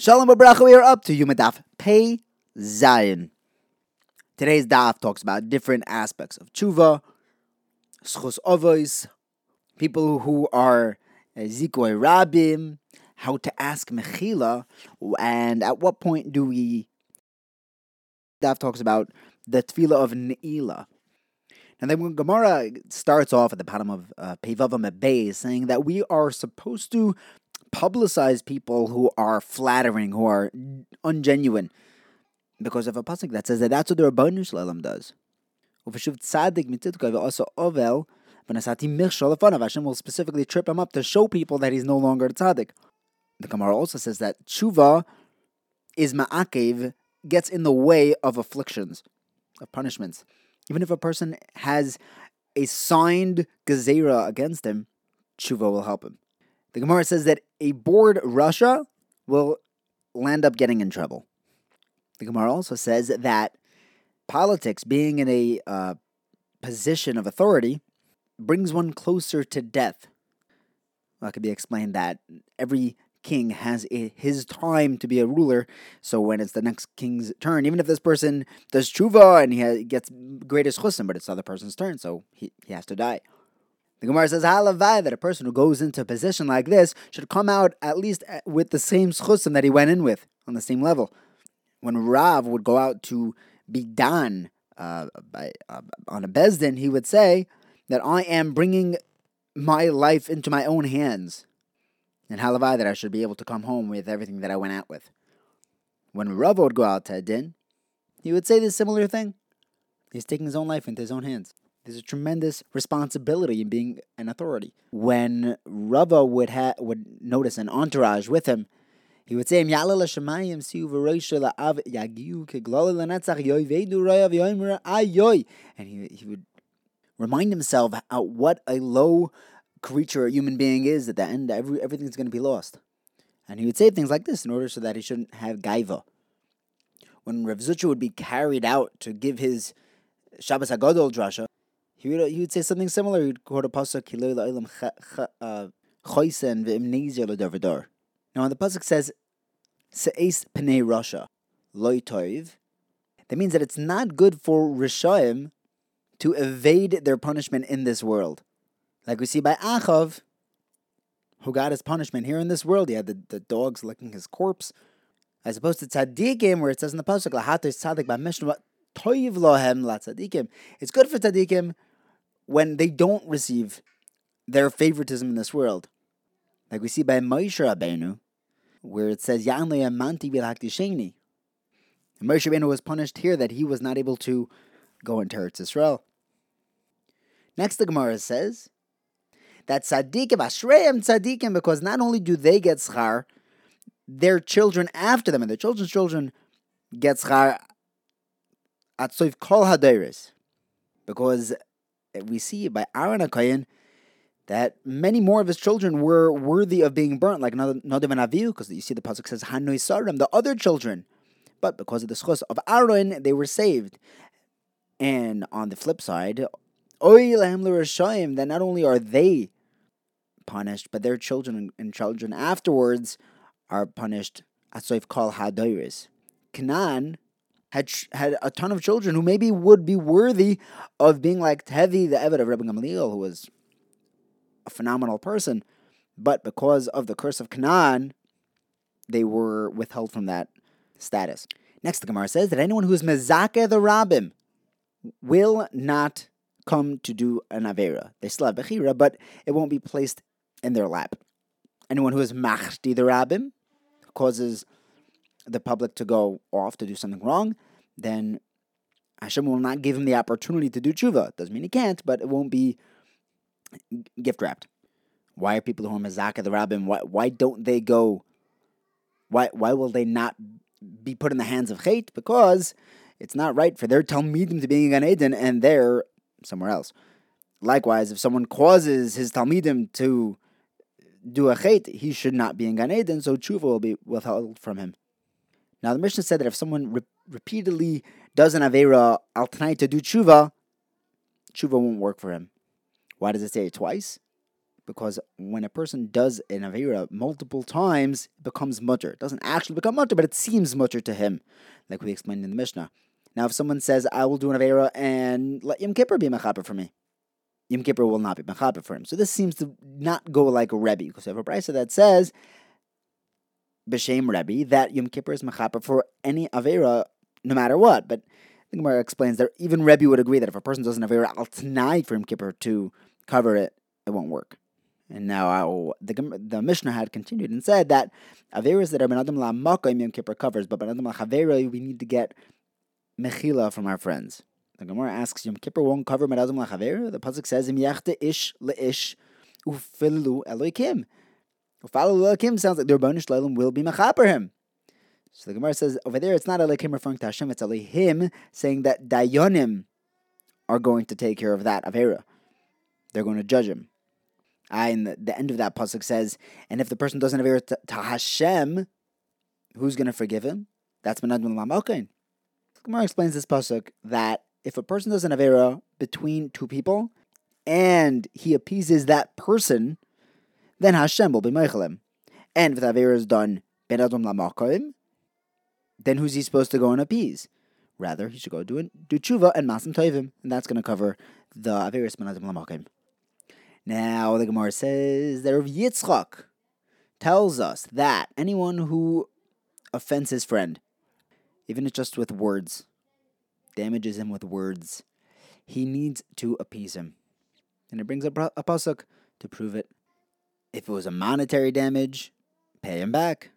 Shalom Abracha, we are up to Yumadaf Pei Zion. Today's daf talks about different aspects of tshuva, schus ovois, people who are zikoi rabim, how to ask mechila, and at what point do we. Daf talks about the tefillah of ne'ilah. And then when Gemara starts off at the bottom of uh, Pevavam saying that we are supposed to publicize people who are flattering, who are ungenuine, because of a pasuk that says that that's what the Rabbanu Shalom does. Hashem will specifically trip him up to show people that he's no longer a tzaddik. The Gemara also says that tshuva is ma'akev, gets in the way of afflictions, of punishments. Even if a person has a signed gezerah against him, tshuva will help him. The Gemara says that a bored Russia will land up getting in trouble. The Gemara also says that politics, being in a uh, position of authority, brings one closer to death. Well, it could be explained that every king has a, his time to be a ruler. So when it's the next king's turn, even if this person does tshuva and he gets greatest chusim, but it's the other person's turn, so he, he has to die. The Gemara says halavai that a person who goes into a position like this should come out at least uh, with the same chusim that he went in with on the same level. When Rav would go out to be done uh, by, uh, on a bezdin, he would say that I am bringing my life into my own hands, and halavai that I should be able to come home with everything that I went out with. When Rav would go out to a din, he would say this similar thing. He's taking his own life into his own hands. There's a tremendous responsibility in being an authority. When Rava would ha- would notice an entourage with him, he would say, and he he would remind himself how, what a low creature a human being is. At the end, every everything's going to be lost, and he would say things like this in order so that he shouldn't have gaiva. When Rav Zucha would be carried out to give his Shabbos Hagadol drasha, he would, he would say something similar. He'd quote a pasuk, uh, Choisen l'davadar. Now, when the pasuk says, Se'es pnei rasha, loy toiv, that means that it's not good for Rishaim to evade their punishment in this world. Like we see by Achav, who got his punishment here in this world. He had the, the dogs licking his corpse. As opposed to tzaddikim, where it says in the pasuk, "Lahatos tzaddik toiv lohem la tzaddikim." It's good for tzaddikim when they don't receive their favoritism in this world. Like we see by Moshe Rabbeinu, where it says, Yanle amanti bilhaktisheni. Moshe Rabbeinu was punished here that he was not able to go into Eretz Israel. Next, the Gemara says that tzaddikim, ashreim tzaddikim, because not only do they get schar, their children after them and their children's children get schar at soif kol haderis. Because we see by Aaron HaKoyen that many more of his children were worthy of being burnt, like Nadav and Avihu, because you see the pasuk says Hanoi Sarim, the other children. But because of the schos of Aaron, they were saved. And on the flip side, Oy Lahem L'Rashayim, that not only are they punished, but their children and children afterwards are punished. Asoif Kal Hadoiris. Canaan had had a ton of children who maybe would be worthy of being like Tevi, the Eved of Rebbe Gamaliel, who was a phenomenal person, but because of the curse of Canaan, they were withheld from that status. Next, the Gemara says that anyone who is mezake the Rabbim will not come to do an Avera. They still have Bechira, but it won't be placed in their lap. Anyone who is Machdi the Rabbim causes the public to go off to do something wrong, then Hashem will not give him the opportunity to do tshuva. Doesn't mean he can't, but it won't be gift wrapped. Why are people who are Mazaka the rabbin? Why, why don't they go? Why why will they not be put in the hands of Chait? Because it's not right for their Talmidim to be in Gan Eden and they're somewhere else. Likewise, if someone causes his Talmidim to do a Chait, he should not be in Gan Eden, so tshuva will be withheld from him. Now, the Mishnah said that if someone re- repeatedly does an Avera al to do tshuva, tshuva won't work for him. Why does it say it twice? because when a person does an Avera multiple times, it becomes mutter. It doesn't actually become mutter, but it seems mutter to him, like we explained in the Mishnah. Now, if someone says, I will do an Avera and let Yom Kippur be Mechaber for me, Yom Kippur will not be Mechaber for him. So this seems to not go like a Rebbe, because we have a brisa that says, B'Shem Rebbe, that Yom Kippur is Mechaber for any Avera, no matter what. But the Gemara explains that even Rebbe would agree that if a person doesn't have Avera al Tanai for Yom Kippur to cover it, it won't work. And now the the Mishnah had continued and said that averas that are ben adam la Yom Kippur covers, but ben adam la we need to get mechila from our friends. The Gemara asks, Yom Kippur won't cover ben adam la The pasuk says, Im yachte ish leish ufilu eloikim. Ufalu eloikim sounds like the Rabbanu Shlalem will be mechaper him. So the Gemara says over there, it's not eloikim referring to Hashem, it's him saying that dayonim are going to take care of that avera. They're going to judge him. I, and the, the end of that pasuk says, and if the person doesn't have ear to, to Hashem, who's going to forgive him? That's Menad Malamokain. Gemara explains this pasuk that if a person doesn't have error between two people, and he appeases that person, then Hashem will be Meichelim. And if the Avera is done Ben Adam Lamakoim, then who's he supposed to go and appease? Rather, he should go do, do tshuva and masim toivim, and that's going to cover the Averis Ben Adam Lamakoim. Now, the Gemara says that Rav Yitzchak tells us that anyone who offends his friend, even if just with words, damages him with words, he needs to appease him. And it brings up a pasuk to prove it. If it was a monetary damage, pay him back.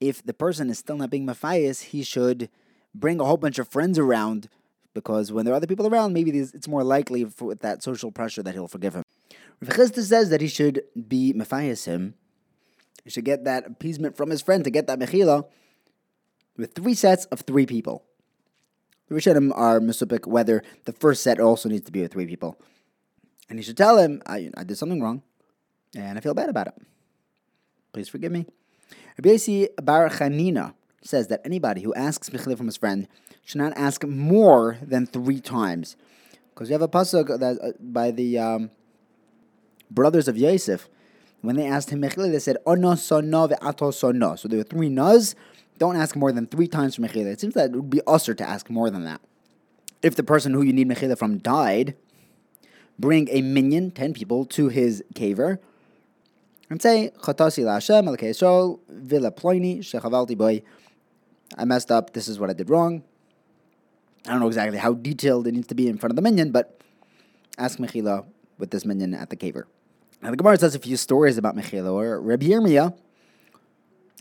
If the person is still not being Matthias, he should bring a whole bunch of friends around because when there are other people around, maybe it's more likely for, with that social pressure that he'll forgive him. Rav Chisda says that he should be Matthias him. He should get that appeasement from his friend to get that mechila with three sets of three people. The Rishonim are misupik whether the first set also needs to be with three people. And he should tell him, I, I did something wrong, and I feel bad about it. Please forgive me. Rabbi Bar Chanina says that anybody who asks mechila from his friend should not ask more than three times. Because you have a pasuk that uh, by the um, brothers of Yosef, when they asked him mechila, they said ono sono ve'ato sono. So no." So there were three nas. Don't ask more than three times for mechila. It seems that it would be usher to ask more than that. If the person who you need mechila from died, bring a minion, ten people, to his caver, and say chatasi la'Hashem al vila ploini shechavalti boy. I messed up. This is what I did wrong. I don't know exactly how detailed it needs to be in front of the minion, but ask Mechila with this minion at the caver. Now the Gemara says a few stories about Mechila. Or Rabbi Yirmiyah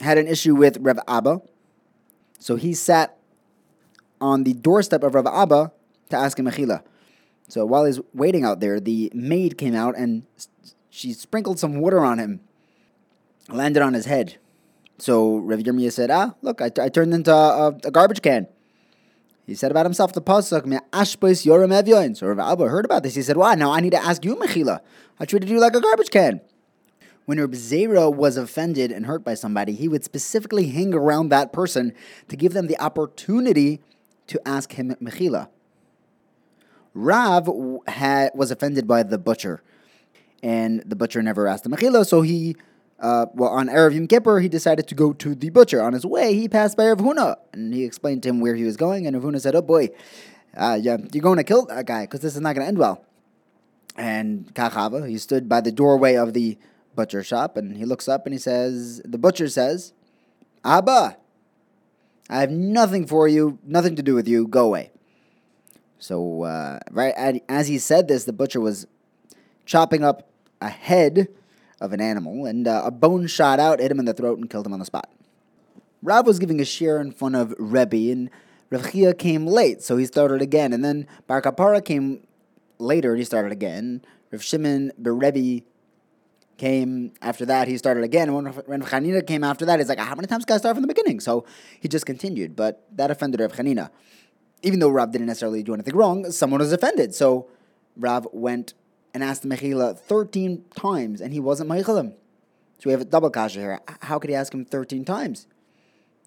had an issue with Rav Abba, so he sat on the doorstep of Rav Abba to ask him Mechila. So while he's waiting out there, the maid came out and she sprinkled some water on him, landed on his head. So Rav Yirmiyah said, "Ah, look, I, t- I turned into a, a, garbage can." He said about himself, the pasuk, "Me ashpos yorem evyoin." So Rav Abba heard about this. He said, "Why? Now I need to ask you, Mechila. I treated you like a garbage can." When Reb Zera was offended and hurt by somebody, he would specifically hang around that person to give them the opportunity to ask him Mechila. Rav had, was offended by the butcher, and the butcher never asked him Mechila, so he uh, well, on Erev Yom Kippur, he decided to go to the butcher. On his way, he passed by Rav Huna, and he explained to him where he was going. And Rav Huna said, "Oh boy, uh, yeah, you're going to kill that guy because this is not going to end well." And Kachava, he stood by the doorway of the butcher shop, and he looks up and he says, "The butcher says, Abba, I have nothing for you, nothing to do with you. Go away." So, uh, right as he said this, the butcher was chopping up a head of an animal, and uh, a bone shot out, hit him in the throat, and killed him on the spot. Rav was giving a shir in front of Rebbe, and Rav Chiya came late, so he started again. And then Bar Kapara came later, and he started again. Rav Shimon Berebi came after that, he started again. And when Rav Chanina came after that, he's like, how many times can I start from the beginning? So he just continued, but that offended Rav Chanina. Even though Rav didn't necessarily do anything wrong, someone was offended. So Rav went and asked Mechila 13 times, and he wasn't Mechilim. So we have a double kasha here. How could he ask him 13 times?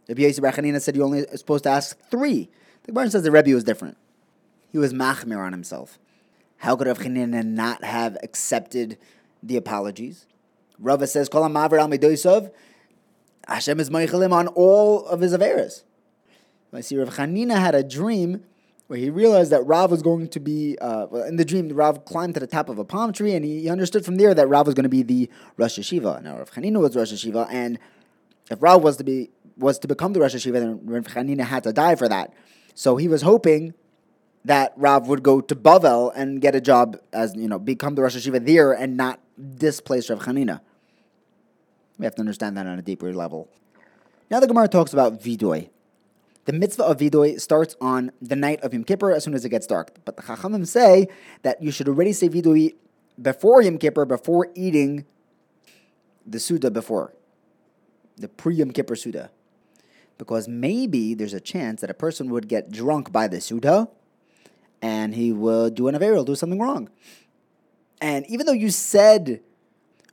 Rabbi Yosef Rechanina said you only supposed to ask three. The Gemara says the Rebbe was different. He was machmir on himself. How could Rav Chanina not have accepted the apologies. Rava says, Kol Maver al Medoisov, Hashem is Meichelim on all of his Averas. I see Rav Chanina had a dream where he realized that Rav was going to be, uh, in the dream, Rav climbed to the top of a palm tree and he understood from there that Rav was going to be the Rosh Hashiva. Now, Rav Chanina was Rosh Hashiva, and if Rav was to be was to become the Rosh Hashiva, then Rav Chanina had to die for that. So he was hoping that Rav would go to Bavel and get a job as, you know, become the Rosh Hashiva there and not displace Rav Chanina. We have to understand that on a deeper level. Now the Gemara talks about Vidoy. The mitzvah of Vidoy starts on the night of Yom Kippur as soon as it gets dark. But the Chachamim say that you should already say Vidoy before Yom Kippur, before eating the Suda before, the pre Yom Kippur Suda. Because maybe there's a chance that a person would get drunk by the Suda and he will do an Aver, do something wrong. And even though you said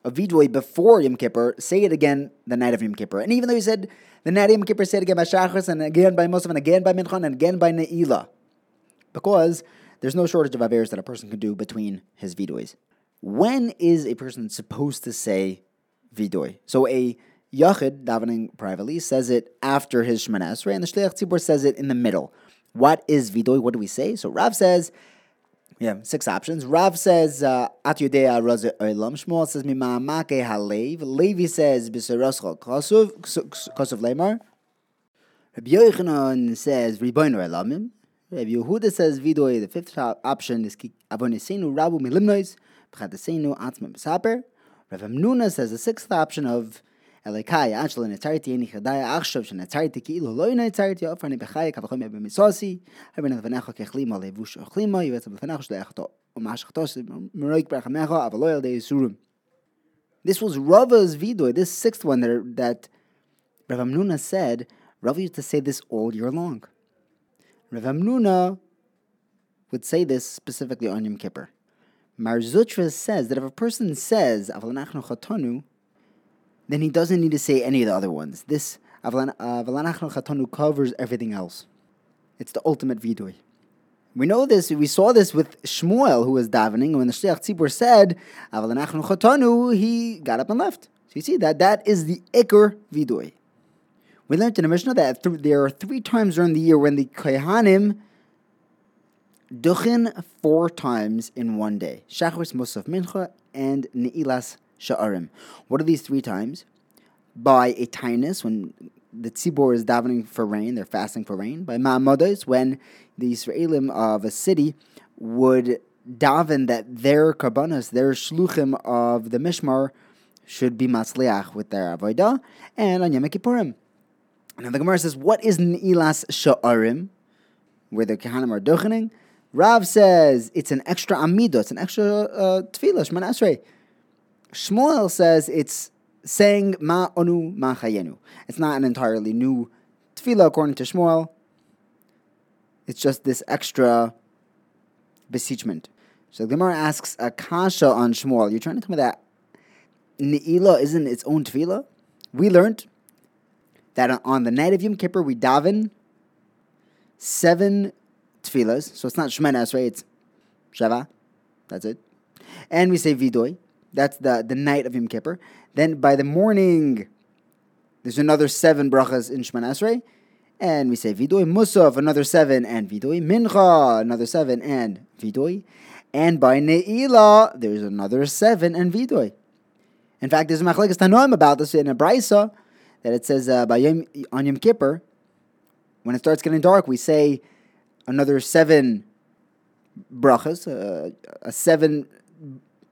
a Vidway before Yom Kippur, say it again the night of Yom Kippur. And even though he said the night of Yom Kippur, say it again by Shachris, and again by Musaf, and again by Minchon, and again by Ne'ilah. Because there's no shortage of Averes that a person can do between his Vidways. When is a person supposed to say Vidoy? So a Yachid, davening privately, says it after his Shemana Esrei, and the Shliach Tzibur says it in the middle. What is Vidoy? What do we say? So Rav says, yeah, six options. Rav says, uh, At Yudea Raza Olam. Shmuel says, Mima'amake Halev. Levi says, B'seroscho Kosov, Kosov Lemar. Rabbi Yochanan says, Riboino Elamim. Rabbi Yehuda says, Vidoy. The fifth option is Avonisenu Rabu Milimnois. B'chadesenu Atzma B'saper. Rav Amnuna says the sixth option of Nebechai, Kavachom Ebe Misosi, Haben Levanecha Kechlima, Levush Ochlima, Yivetza Levanecha Shleachto, Umashachtos, Meroik Brachamecha, Avaloyal De Yisurum. This was Rava's vidoy, this sixth one that, that Rav Amnuna said, Rava used to say this all year long. Rav Amnuna would say this specifically on Yom Kippur. Mar Zutra says that if a person says, Chatanu, then he doesn't need to say any of the other ones. This uh, Avalanachnu uh, Chatanu covers everything else. It's the ultimate vidui. We know this, we saw this with Shmuel, who was davening, and when the Shliach Tzibur said, uh, Avalanachnu Chatanu, he got up and left. So you see that that is the Iker Vidui. We learned in the Mishnah that th- there are three times during the year when the Kohanim duchin four times in one day. Shachris Musaf Mincha and Ne'ilas Sha'arim. What are these three times? By a tinus, when the tzibor is davening for rain, they're fasting for rain. By ma'amodos, when the Israelim of a city would daven that their karbanos, their shluchim of the mishmar, should be matzliach with their avodah, and on Yom Kippurim. Now the Gemara says, what is Ne'ilas Sha'arim, where the Kehanim are duchening? Rav says it's an extra amido, it's an extra uh, tefillah. Shmuel says it's saying ma onu ma chayenu. It's not an entirely new tefillah according to Shmuel. It's just this extra beseechment. So Gemara asks a kasha on Shmuel. You're trying to tell me that Ne'ilah isn't its own tefillah? We learned that on the night of Yom Kippur we daven seven tefillahs. So it's not Shemana Esrei, it's Shava. That's it. And we say Vidoy. That's the, the night of Yom Kippur. Then by the morning, there's another seven brachas in Shemana Esrei. And we say Vidoy Musaf, another seven, and Vidoy Mincha, another seven, and Vidoy. And by Ne'ilah, there's another seven, and Vidoy. In fact, there's a machlekes tanoim about this in a brisa that it says uh, by Yom, on Yom Kippur, when it starts getting dark, we say another seven brachas, uh, a seven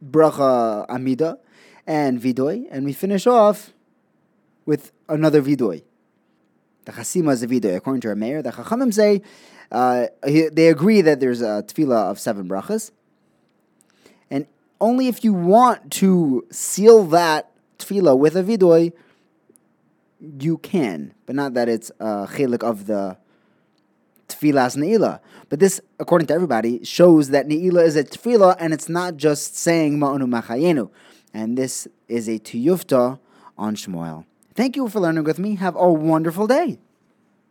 bracha amida, and vidoy, and we finish off with another vidoy. The chasima is a vidoy, according to Reb Meir. The chachamim say uh, they agree that there's a tefillah of seven brachas, and only if you want to seal that tefillah with a vidoy, you can, but not that it's a chelik of the tefillas ne'ilah. But this, according to everybody, shows that ne'ilah is a tefillah and it's not just saying ma'onu machayenu. And this is a tiyuvta on Shmuel. Thank you for learning with me. Have a wonderful day.